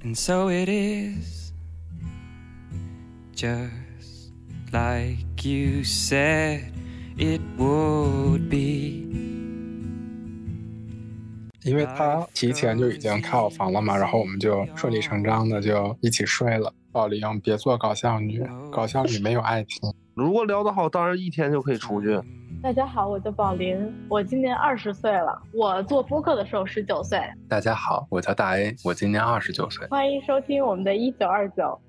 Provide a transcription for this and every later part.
And so it is, just like you said it would be. 因为他提前就已经开好房了嘛，然后我们就顺理成章的就一起睡了。宝玲，别做搞笑女，搞笑女没有爱情。如果聊得好，当然一天就可以出去。大家好，我叫宝林，我今年二十岁了。我做播客的时候十九岁。大家好，我叫大 A，我今年二十九岁。欢迎收听我们的一九二九。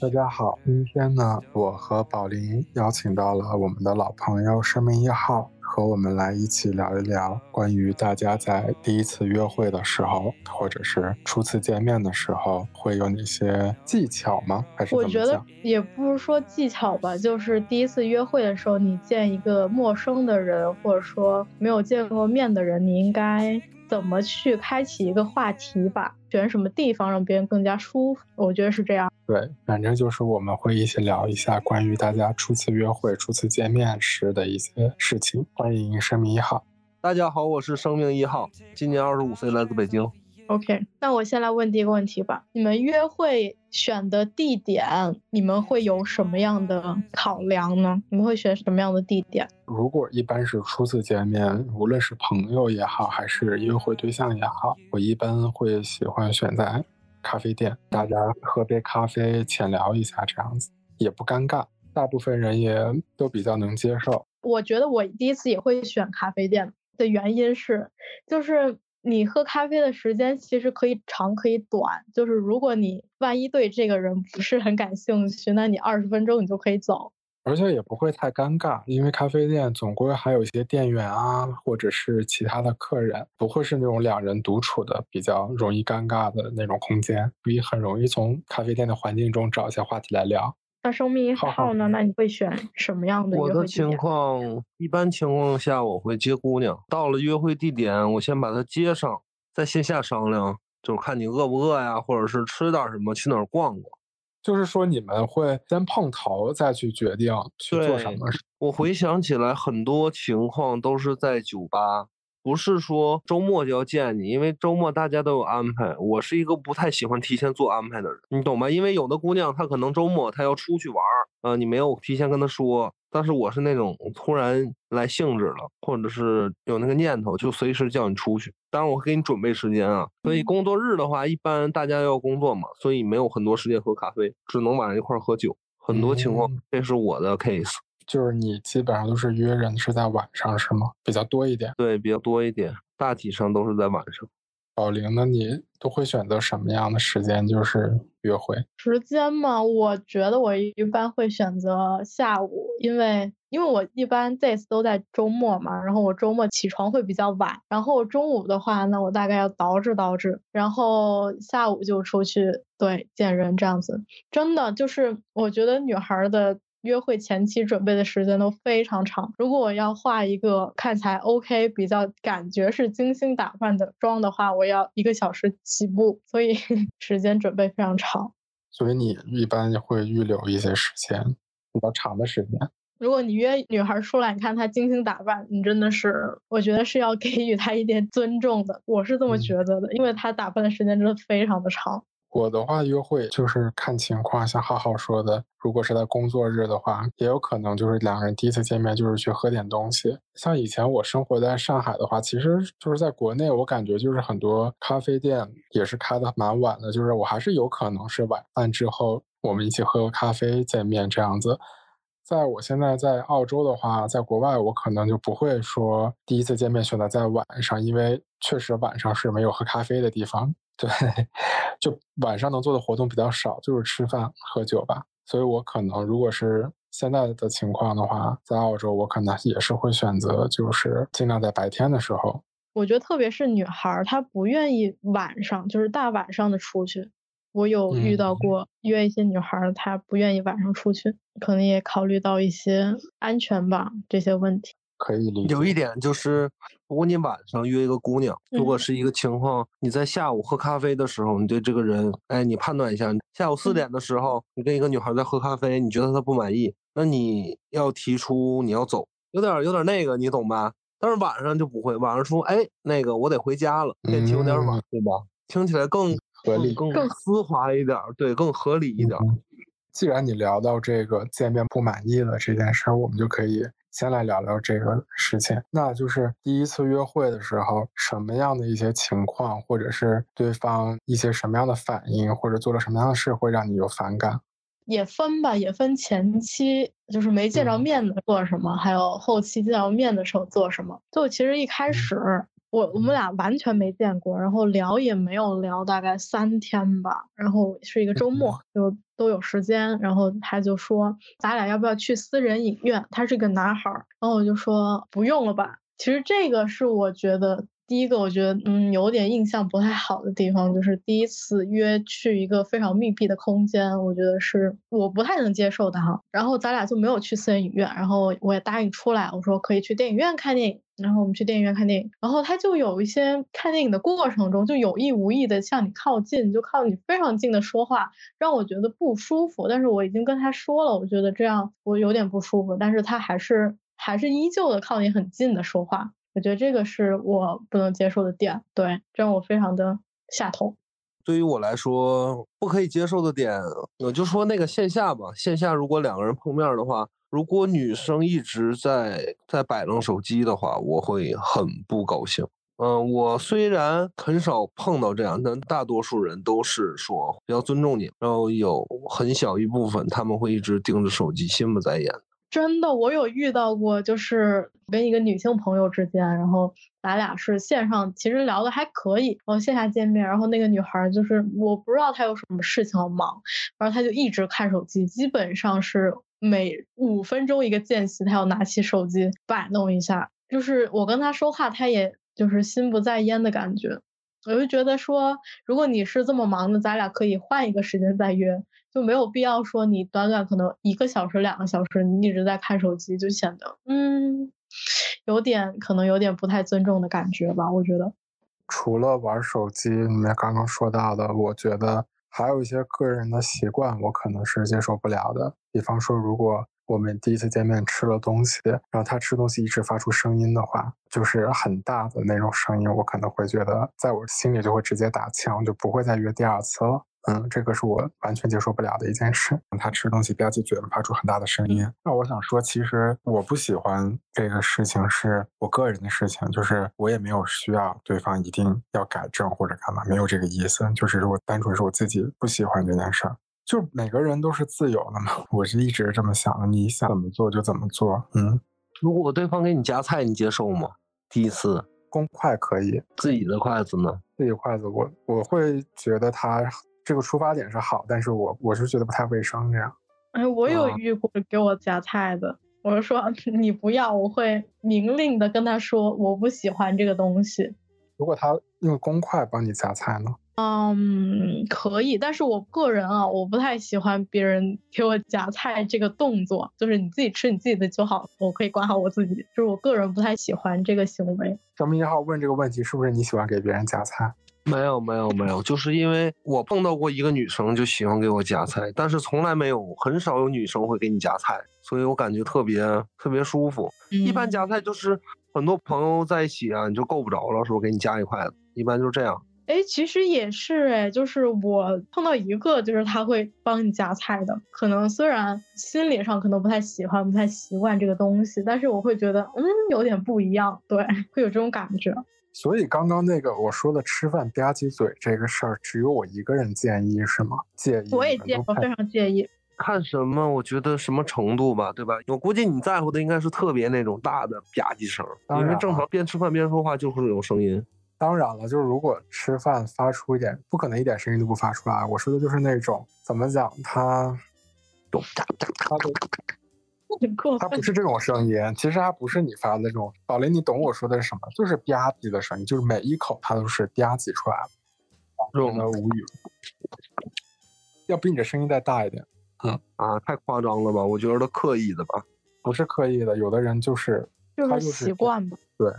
大家好，今天呢，我和宝林邀请到了我们的老朋友生命一号。和我们来一起聊一聊关于大家在第一次约会的时候，或者是初次见面的时候，会有哪些技巧吗？还是我觉得也不是说技巧吧，就是第一次约会的时候，你见一个陌生的人，或者说没有见过面的人，你应该。怎么去开启一个话题吧？选什么地方让别人更加舒服？我觉得是这样。对，反正就是我们会一起聊一下关于大家初次约会、初次见面时的一些事情。欢迎生命一号。大家好，我是生命一号，今年二十五岁，来自北京。OK，那我先来问第一个问题吧。你们约会选的地点，你们会有什么样的考量呢？你们会选什么样的地点？如果一般是初次见面，无论是朋友也好，还是约会对象也好，我一般会喜欢选在咖啡店，大家喝杯咖啡，浅聊一下，这样子也不尴尬，大部分人也都比较能接受。我觉得我第一次也会选咖啡店的原因是，就是。你喝咖啡的时间其实可以长可以短，就是如果你万一对这个人不是很感兴趣，那你二十分钟你就可以走，而且也不会太尴尬，因为咖啡店总归还有一些店员啊，或者是其他的客人，不会是那种两人独处的比较容易尴尬的那种空间，所以很容易从咖啡店的环境中找一些话题来聊。那生命一号呢？那你会选什么样的约会我的情况，一般情况下我会接姑娘。到了约会地点，我先把她接上，在线下商量，就是看你饿不饿呀，或者是吃点什么，去哪儿逛逛。就是说你们会先碰头，再去决定去做什么。我回想起来，很多情况都是在酒吧。不是说周末就要见你，因为周末大家都有安排。我是一个不太喜欢提前做安排的人，你懂吗？因为有的姑娘她可能周末她要出去玩儿，呃，你没有提前跟她说。但是我是那种突然来兴致了，或者是有那个念头，就随时叫你出去。当然我会给你准备时间啊。所以工作日的话，一般大家要工作嘛，所以没有很多时间喝咖啡，只能晚上一块喝酒。很多情况，这是我的 case。就是你基本上都是约人是在晚上是吗？比较多一点。对，比较多一点，大体上都是在晚上。宝玲呢？你都会选择什么样的时间？就是约会时间嘛？我觉得我一般会选择下午，因为因为我一般这次都在周末嘛，然后我周末起床会比较晚，然后中午的话呢，我大概要捯饬捯饬，然后下午就出去对见人这样子。真的就是我觉得女孩的。约会前期准备的时间都非常长。如果我要化一个看起来 OK、比较感觉是精心打扮的妆的话，我要一个小时起步，所以 时间准备非常长。所以你一般会预留一些时间，比较长的时间。如果你约女孩出来，你看她精心打扮，你真的是，我觉得是要 给予她一点尊重的。我是这么觉得的，因为她打扮的时间真的非常的长。我的话约会就是看情况，像浩浩说的，如果是在工作日的话，也有可能就是两个人第一次见面就是去喝点东西。像以前我生活在上海的话，其实就是在国内，我感觉就是很多咖啡店也是开的蛮晚的，就是我还是有可能是晚饭之后我们一起喝个咖啡见面这样子。在我现在在澳洲的话，在国外我可能就不会说第一次见面选择在晚上，因为确实晚上是没有喝咖啡的地方。对，就晚上能做的活动比较少，就是吃饭喝酒吧。所以我可能如果是现在的情况的话，在澳洲我可能也是会选择，就是尽量在白天的时候。我觉得特别是女孩，她不愿意晚上，就是大晚上的出去。我有遇到过约一些女孩，她不愿意晚上出去，可能也考虑到一些安全吧这些问题。可以理解。有一点就是，如果你晚上约一个姑娘，如果是一个情况，你在下午喝咖啡的时候，你对这个人，哎，你判断一下，下午四点的时候，你跟一个女孩在喝咖啡，你觉得她不满意，那你要提出你要走，有点有点那个，你懂吧？但是晚上就不会，晚上说，哎，那个我得回家了，天气有点晚，对吧？听起来更合理。更丝滑一点，对，更合理一点。既然你聊到这个见面不满意了这件事儿，我们就可以先来聊聊这个事情。那就是第一次约会的时候，什么样的一些情况，或者是对方一些什么样的反应，或者做了什么样的事，会让你有反感？也分吧，也分前期就是没见着面的做什么，还有后期见到面的时候做什么。就其实一开始。我我们俩完全没见过，然后聊也没有聊，大概三天吧。然后是一个周末，就都有时间。然后他就说：“咱俩要不要去私人影院？”他是个男孩儿，然后我就说：“不用了吧。”其实这个是我觉得。第一个，我觉得嗯，有点印象不太好的地方，就是第一次约去一个非常密闭的空间，我觉得是我不太能接受的哈。然后咱俩就没有去私人影院，然后我也答应出来，我说可以去电影院看电影，然后我们去电影院看电影。然后他就有一些看电影的过程中，就有意无意的向你靠近，就靠你非常近的说话，让我觉得不舒服。但是我已经跟他说了，我觉得这样我有点不舒服，但是他还是还是依旧的靠你很近的说话。我觉得这个是我不能接受的点，对，这让我非常的下头。对于我来说，不可以接受的点，我就说那个线下吧。线下如果两个人碰面的话，如果女生一直在在摆弄手机的话，我会很不高兴。嗯，我虽然很少碰到这样，但大多数人都是说比较尊重你，然后有很小一部分他们会一直盯着手机，心不在焉。真的，我有遇到过，就是跟一个女性朋友之间，然后咱俩是线上，其实聊的还可以，然后线下见面，然后那个女孩就是我不知道她有什么事情要忙，然后她就一直看手机，基本上是每五分钟一个间隙，她要拿起手机摆弄一下，就是我跟她说话，她也就是心不在焉的感觉，我就觉得说，如果你是这么忙的，咱俩可以换一个时间再约。就没有必要说你短短可能一个小时、两个小时，你一直在看手机，就显得嗯，有点可能有点不太尊重的感觉吧。我觉得，除了玩手机，你们刚刚说到的，我觉得还有一些个人的习惯，我可能是接受不了的。比方说，如果我们第一次见面吃了东西，然后他吃东西一直发出声音的话，就是很大的那种声音，我可能会觉得，在我心里就会直接打枪，就不会再约第二次了。嗯，这个是我完全接受不了的一件事。他吃东西吧唧嘴了，发出很大的声音。那我想说，其实我不喜欢这个事情，是我个人的事情，就是我也没有需要对方一定要改正或者干嘛，没有这个意思。就是我单纯是我自己不喜欢这件事儿。就每个人都是自由的嘛，我是一直这么想的。你想怎么做就怎么做。嗯，如果对方给你夹菜，你接受吗？第一次公筷可以，自己的筷子呢？自己筷子，我我会觉得他。这个出发点是好，但是我我是觉得不太卫生这样。哎，我有遇过给我夹菜的，我是说 你不要，我会明令的跟他说我不喜欢这个东西。如果他用公筷帮你夹菜呢？嗯，可以，但是我个人啊，我不太喜欢别人给我夹菜这个动作，就是你自己吃你自己的就好，我可以管好我自己。就是我个人不太喜欢这个行为。小明一号问这个问题，是不是你喜欢给别人夹菜？没有没有没有，就是因为我碰到过一个女生就喜欢给我夹菜，但是从来没有很少有女生会给你夹菜，所以我感觉特别特别舒服。一般夹菜就是很多朋友在一起啊，你就够不着了，是不是给你夹一筷子？一般就这样。哎，其实也是哎，就是我碰到一个，就是他会帮你夹菜的，可能虽然心理上可能不太喜欢、不太习惯这个东西，但是我会觉得嗯有点不一样，对，会有这种感觉。所以刚刚那个我说的吃饭吧唧嘴这个事儿，只有我一个人建议是吗？介意？我也介，我非常介意。看什么？我觉得什么程度吧，对吧？我估计你在乎的应该是特别那种大的吧唧声，因为正常边吃饭边说话就会有声音。当然了，就是如果吃饭发出一点，不可能一点声音都不发出来。我说的就是那种怎么讲，他，他的。它不是这种声音，其实还不是你发的那种。宝林，你懂我说的是什么？就是吧唧的声音，就是每一口它都是吧唧出来的。真的无语。要比你的声音再大一点。嗯啊，太夸张了吧？我觉得刻意的吧？不是刻意的，有的人就是就是习惯吧。对，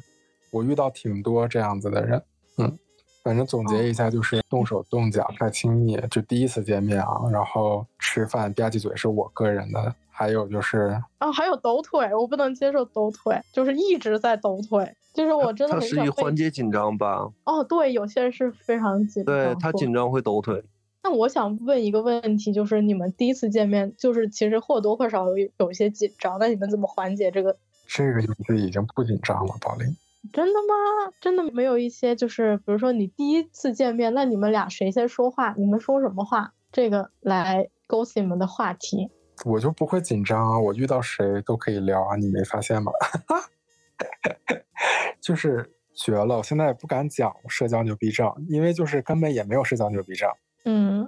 我遇到挺多这样子的人。嗯，反正总结一下，就是动手动脚太亲密，就第一次见面啊，然后吃饭吧唧嘴是我个人的。还有就是啊，还有抖腿，我不能接受抖腿，就是一直在抖腿。就是我真的它很一缓解紧张吧？哦，对，有些人是非常紧张，对他紧张会抖腿。那我想问一个问题，就是你们第一次见面，就是其实或多或少有有一些紧张，那你们怎么缓解这个？这个游戏已经不紧张了，宝林。真的吗？真的没有一些就是，比如说你第一次见面，那你们俩谁先说话？你们说什么话？这个来勾起你们的话题。我就不会紧张啊，我遇到谁都可以聊啊，你没发现吗？就是绝了，我现在也不敢讲社交牛逼症，因为就是根本也没有社交牛逼症。嗯，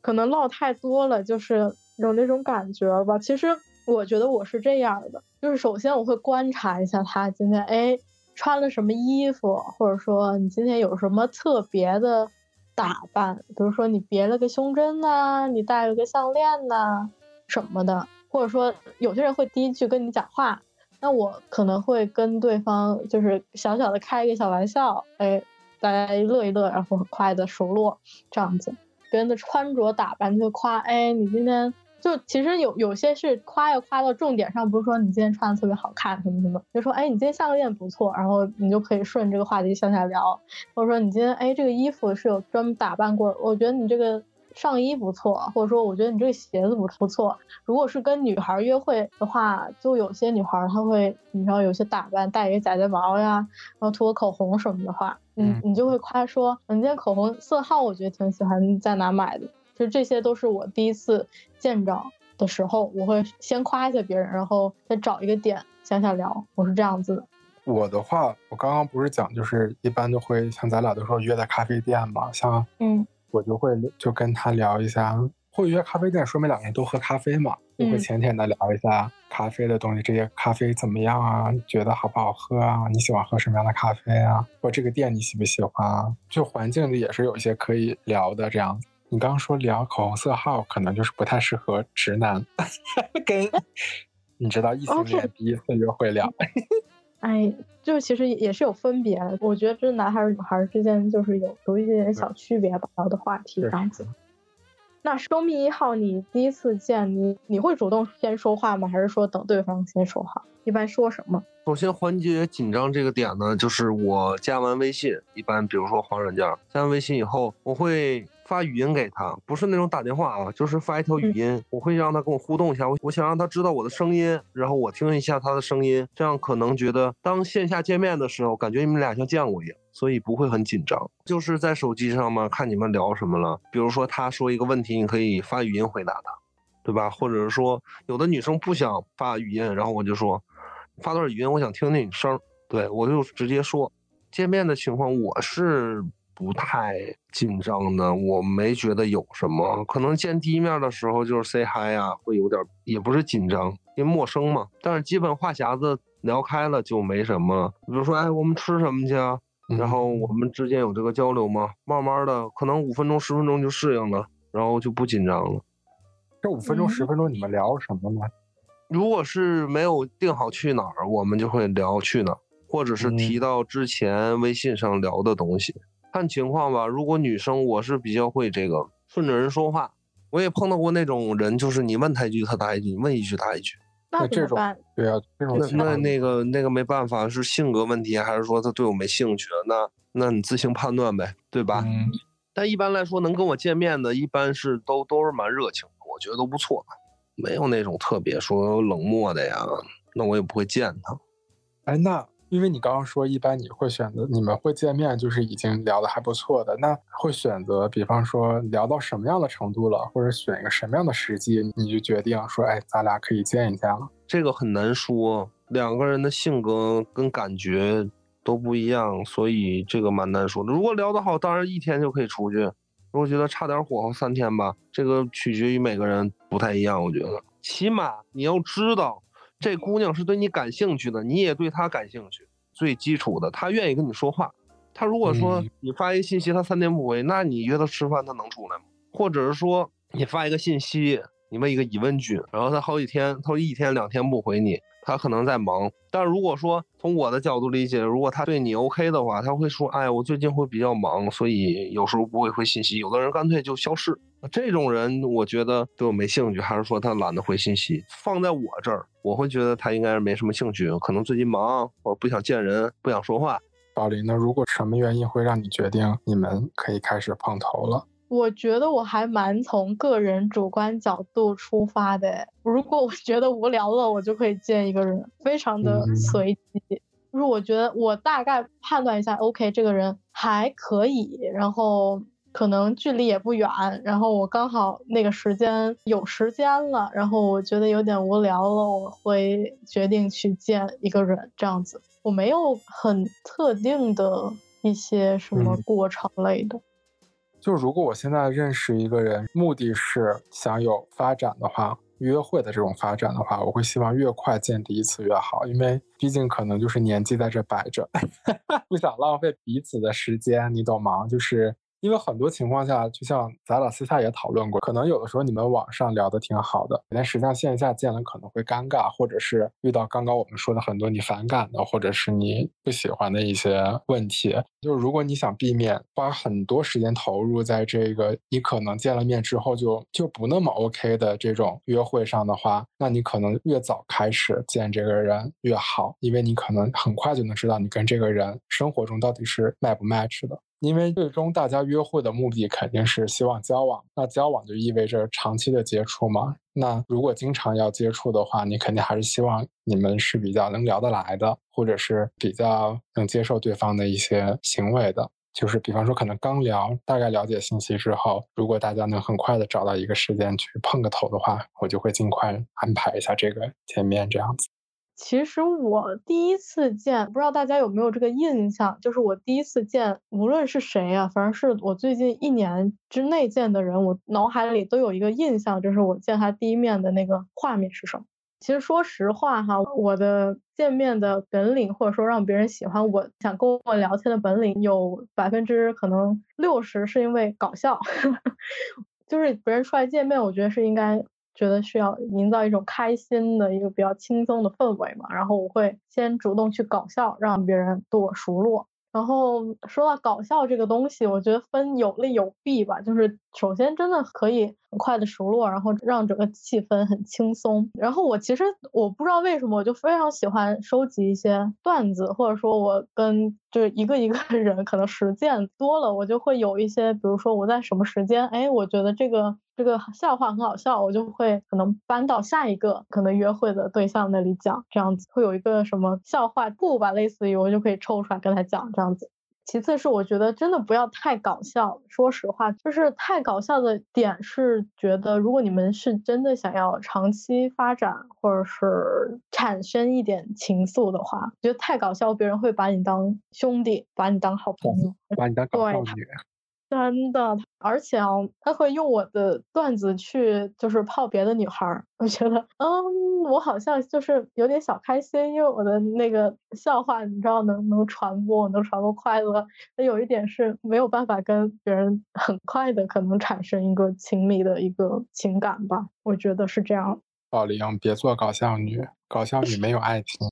可能唠太多了，就是有那种感觉吧。其实我觉得我是这样的，就是首先我会观察一下他今天哎穿了什么衣服，或者说你今天有什么特别的打扮，比如说你别了个胸针呐、你戴了个项链呐、什么的，或者说有些人会第一句跟你讲话，那我可能会跟对方就是小小的开一个小玩笑，哎，大家乐一乐，然后很快的熟络这样子。别人的穿着打扮就夸，哎，你今天就其实有有些是夸要夸到重点上，不是说你今天穿的特别好看什么什么，就说哎你今天项链不错，然后你就可以顺这个话题向下聊，或者说你今天哎这个衣服是有专门打扮过，我觉得你这个上衣不错，或者说我觉得你这个鞋子不不错。如果是跟女孩约会的话，就有些女孩她会，你知道有些打扮戴一个假睫毛呀，然后涂个口红什么的话，你嗯你就会夸说，你今天口红色号我觉得挺喜欢，你在哪买的？就这些都是我第一次见着的时候，我会先夸一下别人，然后再找一个点向下聊，我是这样子的。我的话，我刚刚不是讲，就是一般都会像咱俩都说约在咖啡店嘛，像嗯我就会就跟他聊一下，会约咖啡店，说明两个人都喝咖啡嘛，就会嗯浅浅的聊一下咖啡的东西，这些咖啡怎么样啊？你觉得好不好喝啊？你喜欢喝什么样的咖啡啊？或这个店你喜不喜欢啊？就环境里也是有一些可以聊的这样子。你刚刚说聊口红色号，可能就是不太适合直男，跟你知道异性恋第一次约会聊。哎，就其实也是有分别的，我觉得这男孩儿女孩儿之间就是有有一点点小区别吧，聊的话题这样子。那生命一号，你第一次见你，你会主动先说话吗？还是说等对方先说话？一般说什么？首先缓解紧张这个点呢，就是我加完微信，一般比如说黄软件儿，加完微信以后，我会发语音给他，不是那种打电话啊，就是发一条语音，我会让他跟我互动一下，我我想让他知道我的声音，然后我听一下他的声音，这样可能觉得当线下见面的时候，感觉你们俩像见过一样。所以不会很紧张，就是在手机上嘛，看你们聊什么了。比如说他说一个问题，你可以发语音回答他，对吧？或者是说有的女生不想发语音，然后我就说发段语音，我想听听你声儿，对我就直接说。见面的情况我是不太紧张的，我没觉得有什么，可能见第一面的时候就是 say hi 啊、会有点儿也不是紧张，因为陌生嘛。但是基本话匣子聊开了就没什么了。比如说，哎，我们吃什么去啊？然后我们之间有这个交流吗？慢慢的，可能五分钟、十分钟就适应了，然后就不紧张了。这五分钟、嗯十分钟你们聊什么呢？如果是没有定好去哪儿，我们就会聊去哪儿，或者是提嗯到之前微信上聊的东西，看情况吧。如果女生，我是比较会这个顺着人说话。我也碰到过那种人，就是你问他一句，他答一句；你问一句，答一句。那那这种？对啊，这种那那那个那个没办法，是性格问题，还是说他对我没兴趣？那那你自行判断呗，对吧？嗯，但一般来说，能跟我见面的，一般是都都是蛮热情的，我觉得都不错，没有那种特别说冷漠的呀，那我也不会见他。哎，那因为你刚刚说，一般你会选择你们会见面，就是已经聊得还不错的，那会选择，比方说聊到什么样的程度了，或者选一个什么样的时机，你就决定说，哎，咱俩可以见一见了。这个很难说，两个人的性格跟感觉都不一样，所以这个蛮难说的。如果聊得好，当然一天就可以出去；如果觉得差点火候，三天吧，这个取决于每个人不太一样。我觉得，起码你要知道，这姑娘是对你感兴趣的，你也对她感兴趣，最基础的，她愿意跟你说话。她如果说嗯你发一个信息，她三天不回，那你约她吃饭，她能出来吗？或者是说你发一个信息，你问一个疑问句，然后她好几天，他一天两天不回你，他可能在忙。但如果说从我的角度理解，如果他对你 OK 的话，他会说：“哎，我最近会比较忙，所以有时候不会回信息。”有的人干脆就消失。这种人，我觉得对我没兴趣，还是说他懒得回信息？放在我这儿，我会觉得他应该是没什么兴趣，可能最近忙，或者不想见人，不想说话。宝林，那如果什么原因会让你决定你们可以开始碰头了？我觉得我还蛮从个人主观角度出发的。如果我觉得无聊了，我就可以见一个人，非常的随机。就是我觉得我大概判断一下，OK，这个人还可以，然后可能距离也不远，然后我刚好那个时间有时间了，然后我觉得有点无聊了，我会决定去见一个人，这样子。我没有很特定的一些什么过程类的。就如果我现在认识一个人，目的是想有发展的话，约会的这种发展的话，我会希望越快见第一次越好，因为毕竟可能就是年纪在这摆着，不想浪费彼此的时间，你懂吗？就是。因为很多情况下，就像咱俩私下也讨论过，可能有的时候你们网上聊的挺好的，但实际上线下见了可能会尴尬，或者是遇到刚刚我们说的很多你反感的，或者是你不喜欢的一些问题。就是如果你想避免花很多时间投入在这个你可能见了面之后就就不那么 OK 的这种约会上的话，那你可能越早开始见这个人越好，因为你可能很快就能知道你跟这个人生活中到底是 match 不 match 的。因为最终大家约会的目的肯定是希望交往，那交往就意味着长期的接触嘛。那如果经常要接触的话，你肯定还是希望你们是比较能聊得来的，或者是比较能接受对方的一些行为的。就是比方说，可能刚聊，大概了解信息之后，如果大家能很快的找到一个时间去碰个头的话，我就会尽快安排一下这个见面这样子。其实我第一次见，不知道大家有没有这个印象，就是我第一次见，无论是谁呀，反正是我最近一年之内见的人，我脑海里都有一个印象，就是我见他第一面的那个画面是什么。其实说实话哈，我的见面的本领，或者说让别人喜欢我、想跟我聊天的本领，有百分之可能六十是因为搞笑，就是别人出来见面，我觉得是应该。觉得需要营造一种开心的一个比较轻松的氛围嘛，然后我会先主动去搞笑，让别人对我熟络。然后说到搞笑这个东西，我觉得分有利有弊吧。就是首先真的可以很快的熟络，然后让整个气氛很轻松。然后我其实我不知道为什么，我就非常喜欢收集一些段子，或者说我跟就是一个一个人可能实践多了，我就会有一些，比如说我在什么时间，哎，我觉得这个。这个笑话很好笑，我就会可能搬到下一个可能约会的对象那里讲，这样子会有一个什么笑话库吧，类似于我就可以抽出来跟他讲这样子。其次是我觉得真的不要太搞笑，说实话，就是太搞笑的点是觉得如果你们是真的想要长期发展或者是产生一点情愫的话，觉得太搞笑，别人会把你当兄弟，把你当好朋友，把你当搞笑女。真的，而且啊，他会用我的段子去就是泡别的女孩儿。我觉得，嗯，我好像就是有点小开心，因为我的那个笑话，你知道，能能传播，能传播快乐。那有一点是没有办法跟别人很快的可能产生一个亲密的一个情感吧。我觉得是这样。宝玲，别做搞笑女，搞笑女没有爱情。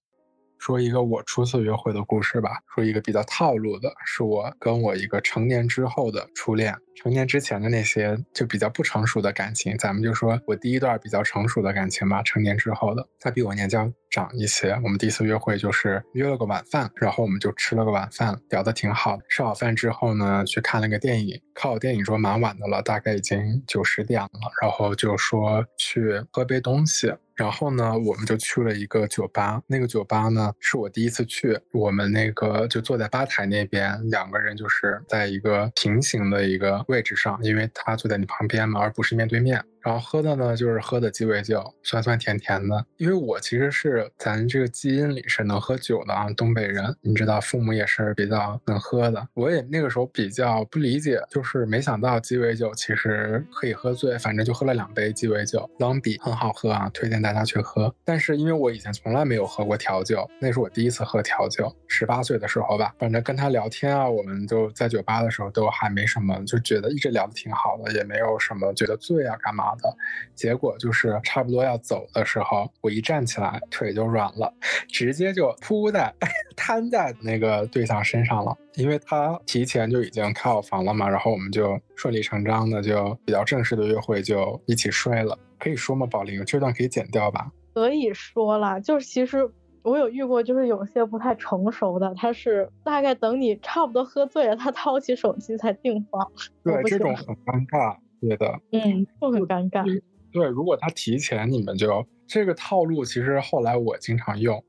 说一个我初次约会的故事吧。说一个比较套路的，是我跟我一个成年之后的初恋。成年之前的那些就比较不成熟的感情，咱们就说我第一段比较成熟的感情吧。成年之后的，他比我年纪长一些。我们第一次约会就是约了个晚饭，然后我们就吃了个晚饭，聊得挺好。吃好饭之后呢，去看了个电影。靠电影桌蛮晚的了，大概已经九十点了。然后就说去喝杯东西。然后呢，我们就去了一个酒吧。那个酒吧呢，是我第一次去。我们那个就坐在吧台那边，两个人就是在一个平行的一个位置上，因为他坐在你旁边嘛，而不是面对面。然后喝的呢，就是喝的鸡尾酒，酸酸甜甜的。因为我其实是咱这个基因里是能喝酒的啊，东北人，你知道，父母也是比较能喝的。我也那个时候比较不理解，就是没想到鸡尾酒其实可以喝醉，反正就喝了两杯鸡尾酒，朗比很好喝啊，推荐大家去喝。但是因为我以前从来没有喝过调酒，那是我第一次喝调酒，十八岁的时候吧。反正跟他聊天啊，我们就在酒吧的时候都还没什么，就觉得一直聊得挺好的，也没有什么觉得醉啊干嘛。好的，结果就是差不多要走的时候，我一站起来腿就软了，直接就扑在 瘫在那个对象身上了。因为他提前就已经开好房了嘛，然后我们就顺理成章的就比较正式的约会就一起睡了。可以说吗，宝玲？这段可以剪掉吧？可以说了，就是其实我有遇过，就是有些不太成熟的，他是大概等你差不多喝醉了，他掏起手机才订房。对，这种很尴尬，对的。嗯，就很尴尬。对，如果他提前，你们就这个套路，其实后来我经常用。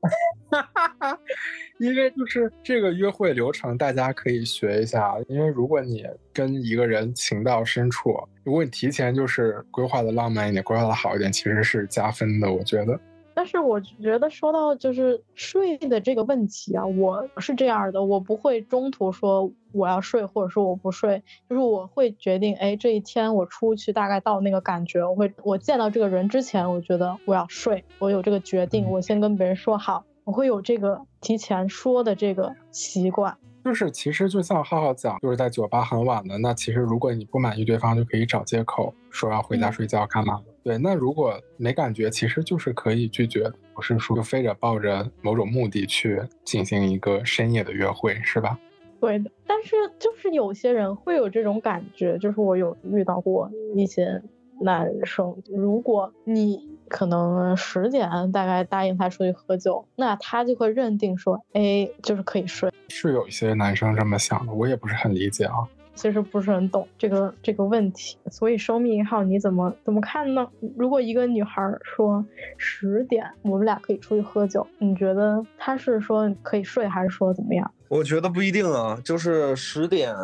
因为就是这个约会流程，大家可以学一下。因为如果你跟一个人情到深处，如果你提前就是规划的浪漫一点，规划的好一点，其实是加分的。我觉得。但是我觉得说到就是睡的这个问题啊，我是这样的，我不会中途说我要睡，或者说我不睡，就是我会决定，哎，这一天我出去大概到那个感觉，我会我见到这个人之前，我觉得我要睡，我有这个决定，我先跟别人说好。我会有这个提前说的这个习惯，就是其实就像浩浩讲，就是在酒吧很晚的，那其实如果你不满意对方，就可以找借口说要回家睡觉干嘛的。对，那如果没感觉，其实就是可以拒绝的，不是说就非得抱着某种目的去进行一个深夜的约会，是吧？对的，但是就是有些人会有这种感觉，就是我有遇到过一些男生，如果你。可能十点大概答应他出去喝酒，那他就会认定说，哎，就是可以睡。是有一些男生这么想的，我也不是很理解啊。其实不是很懂这个这个问题，所以生命一号你怎么怎么看呢？如果一个女孩说十点我们俩可以出去喝酒，你觉得她是说可以睡，还是说怎么样？我觉得不一定啊，就是十点。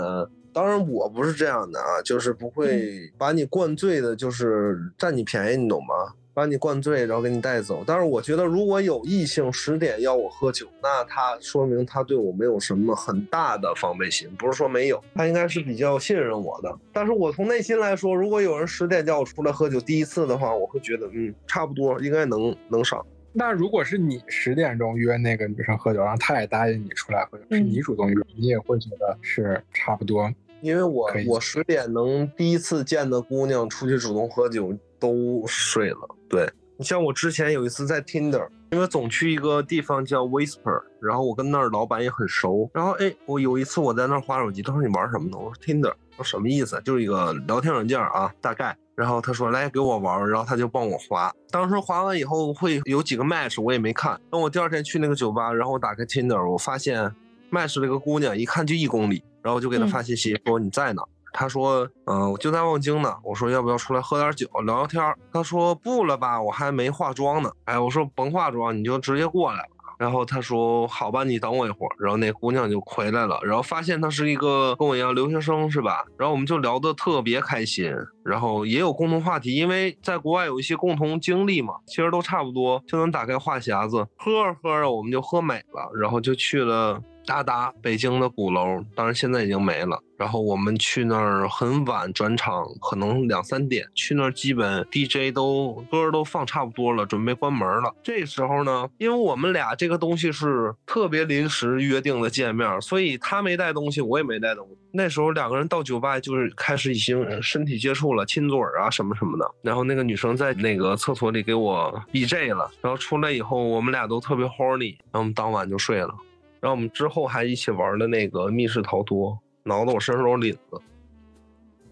当然我不是这样的啊，就是不会把你灌醉的，就是占你便宜，你懂吗？把你灌醉，然后给你带走。但是我觉得，如果有异性十点要我喝酒，那他说明他对我没有什么很大的防备心，不是说没有，他应该是比较信任我的。但是我从内心来说，如果有人十点叫我出来喝酒，第一次的话，我会觉得，嗯，差不多应该能能上。那如果是你十点钟约那个女生喝酒，然后她也答应你出来喝酒，是你主动约，你也会觉得是差不多。因为我我十点能第一次见的姑娘出去主动喝酒。都睡了。对你像我之前有一次在 Tinder，因为总去一个地方叫 Whisper，然后我跟那儿老板也很熟。然后哎，我有一次我在那儿划手机，他说你玩什么呢？我说 Tinder，我说什么意思？就是一个聊天软件啊，大概。然后他说来给我玩，然后他就帮我划。当时划完以后会有几个 match，我也没看。等我第二天去那个酒吧，然后我打开 Tinder，我发现 match 这个姑娘一看就一公里，然后我就给她发信息说你在哪？他说：“嗯，我就在望京呢。”我说：“要不要出来喝点酒，聊聊天？”他说：“不了吧，我还没化妆呢。”哎，我说：“甭化妆，你就直接过来了。”然后他说：“好吧，你等我一会儿。”然后那姑娘就回来了，然后发现她是一个跟我一样留学生，是吧？然后我们就聊得特别开心，然后也有共同话题，因为在国外有一些共同经历嘛，其实都差不多，就能打开话匣子。喝着喝着，我们就喝美了，然后就去了。达达，北京的鼓楼，当然现在已经没了。然后我们去那儿很晚转场，可能两三点。去那儿基本 DJ 都歌都放差不多了，准备关门了。这时候呢，因为我们俩这个东西是特别临时约定的见面，所以他没带东西，我也没带东西。那时候两个人到酒吧就是开始已经身体接触了，亲嘴啊什么什么的。然后那个女生在那个厕所里给我 BJ 了，然后出来以后我们俩都特别 horny，然后我们当晚就睡了。然后我们之后还一起玩的那个密室逃脱，挠得我身上都是领子。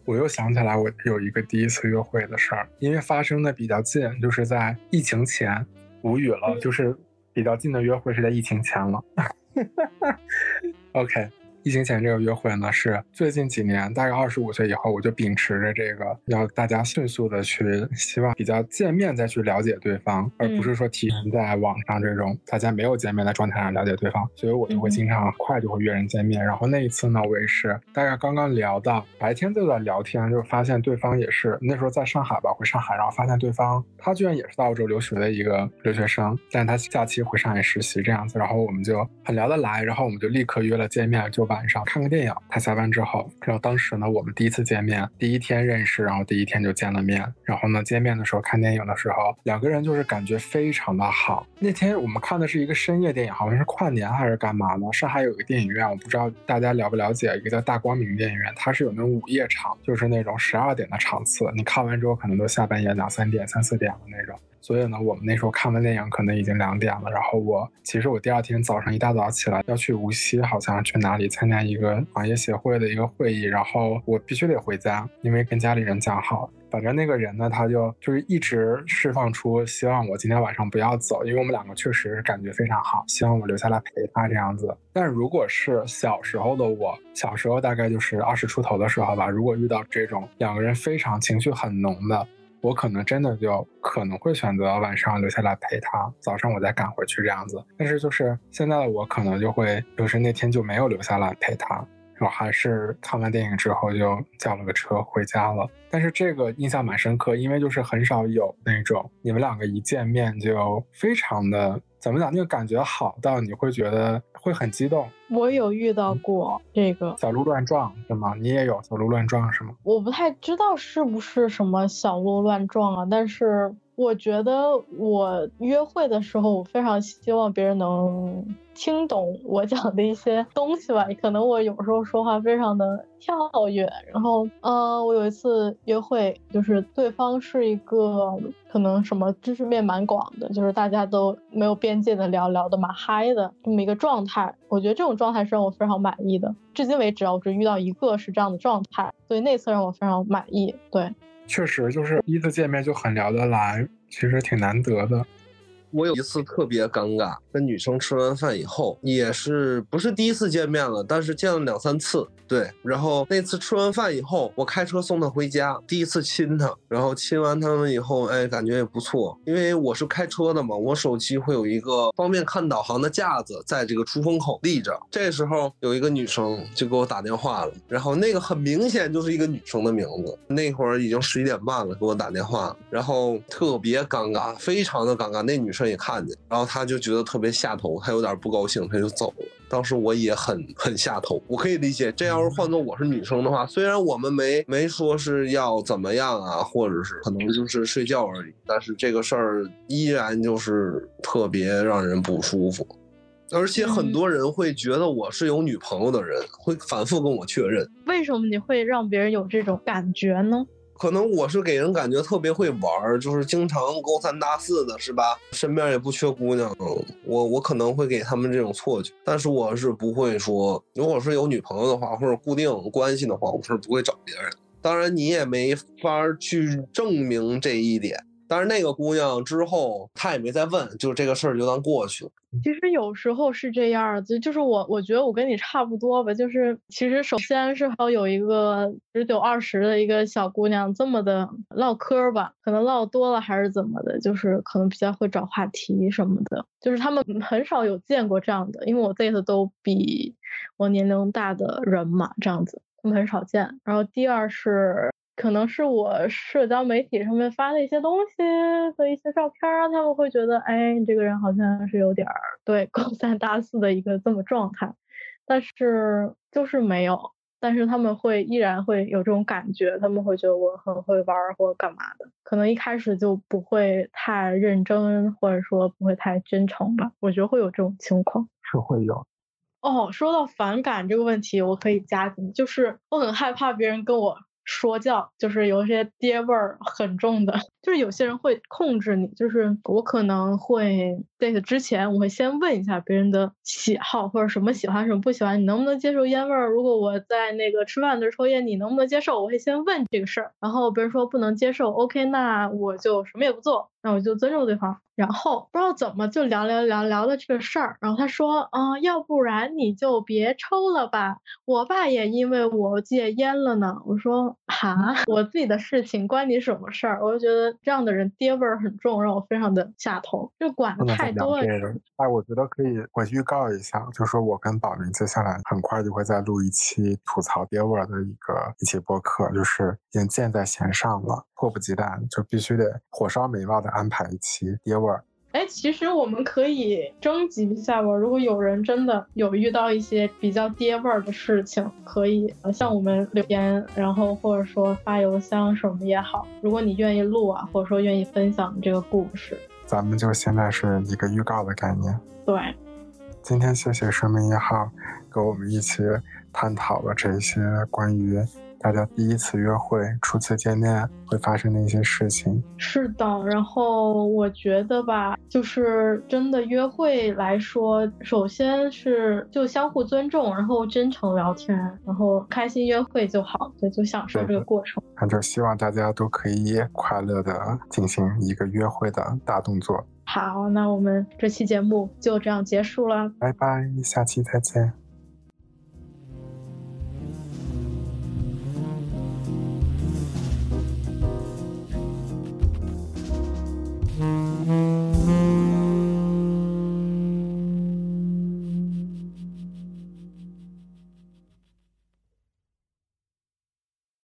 我又想起来，我有一个第一次约会的事儿，因为发生的比较近，就是在疫情前，无语了，就是比较近的约会是在疫情前了。OK。疫情前这个约会呢，是最近几年，大概二十五岁以后，我就秉持着这个，要大家迅速的去，希望比较见面再去了解对方，而不是说提前在网上这种大家没有见面的状态上了解对方。所以我就会经常快就会约人见面。然后那一次呢，我也是大概刚刚聊到白天就在聊天，就发现对方也是那时候在上海吧，回上海，然后发现对方他居然也是在澳洲留学的一个留学生，但他假期回上海实习这样子，然后我们就很聊得来，然后我们就立刻约了见面，就。晚上看个电影。他下班之后，然后当时呢，我们第一次见面，第一天认识，然后第一天就见了面。然后呢，见面的时候看电影的时候，两个人就是感觉非常的好。那天我们看的是一个深夜电影，好像是跨年还是干嘛呢？上海有一个电影院，我不知道大家了不了解，一个叫大光明电影院，它是有那种午夜场，就是那种十二点的场次，你看完之后可能都下半夜两三点、三四点了那种。所以呢，我们那时候看完电影可能已经两点了。然后我其实我第二天早上一大早起来要去无锡，好像去哪里参加一个行业协会的一个会议，然后我必须得回家，因为跟家里人讲好。反正那个人呢，他就就是一直释放出希望我今天晚上不要走，因为我们两个确实感觉非常好，希望我留下来陪他这样子。但如果是小时候的我，小时候大概就是二十出头的时候吧，如果遇到这种两个人非常情绪很浓的。我可能真的就可能会选择晚上留下来陪他，早上我再赶回去这样子。但是就是现在的我可能就会，就是那天就没有留下来陪他，我还是看完电影之后就叫了个车回家了。但是这个印象蛮深刻，因为就是很少有那种你们两个一见面就非常的怎么讲，那个感觉好到你会觉得会很激动。我有遇到过这个小鹿乱撞是吗？你也有小鹿乱撞是吗？我不太知道是不是什么小鹿乱撞啊，但是我觉得我约会的时候，我非常希望别人能听懂我讲的一些东西吧。可能我有时候说话非常的跳跃，然后，嗯，我有一次约会，就是对方是一个可能什么知识面蛮广的，就是大家都没有边界的聊聊的蛮嗨的这么一个状态。我觉得这种。状态是让我非常满意的，至今为止，我只遇到一个是这样的状态，所以那次让我非常满意。对，确实就是第一次见面就很聊得来，其实挺难得的。我有一次特别尴尬，跟女生吃完饭以后，也是不是第一次见面了，但是见了两三次。对，然后那次吃完饭以后，我开车送她回家，第一次亲她，然后亲完他们以后，哎，感觉也不错，因为我是开车的嘛，我手机会有一个方便看导航的架子，在这个出风口立着。这时候有一个女生就给我打电话了，然后那个很明显就是一个女生的名字。那会儿已经十一点半了，给我打电话，然后特别尴尬，非常的尴尬。那女也看见，然后他就觉得特别下头，他有点不高兴，他就走了。当时我也很很下头，我可以理解，这要是换做我是女生的话，虽然我们没没说是要怎么样啊，或者是可能就是睡觉而已，但是这个事儿依然就是特别让人不舒服，而且很多人会觉得我是有女朋友的人，会反复跟我确认。为什么你会让别人有这种感觉呢？可能我是给人感觉特别会玩，就是经常勾三搭四的，是吧？身边也不缺姑娘，我我可能会给他们这种错觉，但是我是不会说，如果是有女朋友的话，或者固定关系的话，我是不会找别人。当然，你也没法去证明这一点。但是那个姑娘之后，她也没再问，就这个事儿就当过去了。其实有时候是这样子，就是我我觉得我跟你差不多吧，就是其实首先是好有一个十九二十的一个小姑娘这么的唠嗑吧，可能唠多了还是怎么的，就是可能比较会找话题什么的，就是他们很少有见过这样的，因为我这次都比我年龄大的人嘛，这样子他们很少见。然后第二是。可能是我社交媒体上面发的一些东西和一些照片儿，他们会觉得，哎，你这个人好像是有点儿对 勾三搭四的一个这么状态，但是就是没有，但是他们会依然会有这种感觉，他们会觉得我很会玩或干嘛的，可能一开始就不会太认真，或者说不会太真诚吧，我觉得会有这种情况，是会有。哦，说到反感这个问题，我可以加进，就是我很害怕别人跟我。说教就是有一些爹味儿很重的，就是有些人会控制你，就是我可能会在此之前，我会先问一下别人的喜好或者什么喜欢什么不喜欢，你能不能接受烟味儿？如果我在那个吃饭的时候抽烟，你能不能接受？我会先问这个事儿，然后别人说不能接受，OK，那我就什么也不做。那我就尊重对方，然后不知道怎么就聊聊聊聊的这个事儿，然后他说，嗯，要不然你就别抽了吧，我爸也因为我戒烟了呢。我说，哈，我自己的事情关你什么事儿？我就觉得这样的人爹味儿很重，让我非常的下头，就管的太多了。哎，我觉得可以，我预告一下，就说我跟宝明接下来很快就会再录一期吐槽爹味儿的一个一期播客，就是已经箭在弦上了，迫不及待就必须得火烧眉毛的。安排一期爹味儿，哎，其实我们可以征集一下吧。如果有人真的有遇到一些比较爹味儿的事情，可以向我们留言，然后或者说发邮箱什么也好。如果你愿意录啊，或者说愿意分享这个故事，咱们就现在是一个预告的概念。对，今天谢谢生命一号跟我们一起探讨了这些关于。大家第一次约会、初次见面会发生的一些事情。是的，然后我觉得吧，就是真的约会来说，首先是就相互尊重，然后真诚聊天，然后开心约会就好，对，就享受这个过程。那就希望大家都可以快乐的进行一个约会的大动作。好，那我们这期节目就这样结束了，拜拜，下期再见。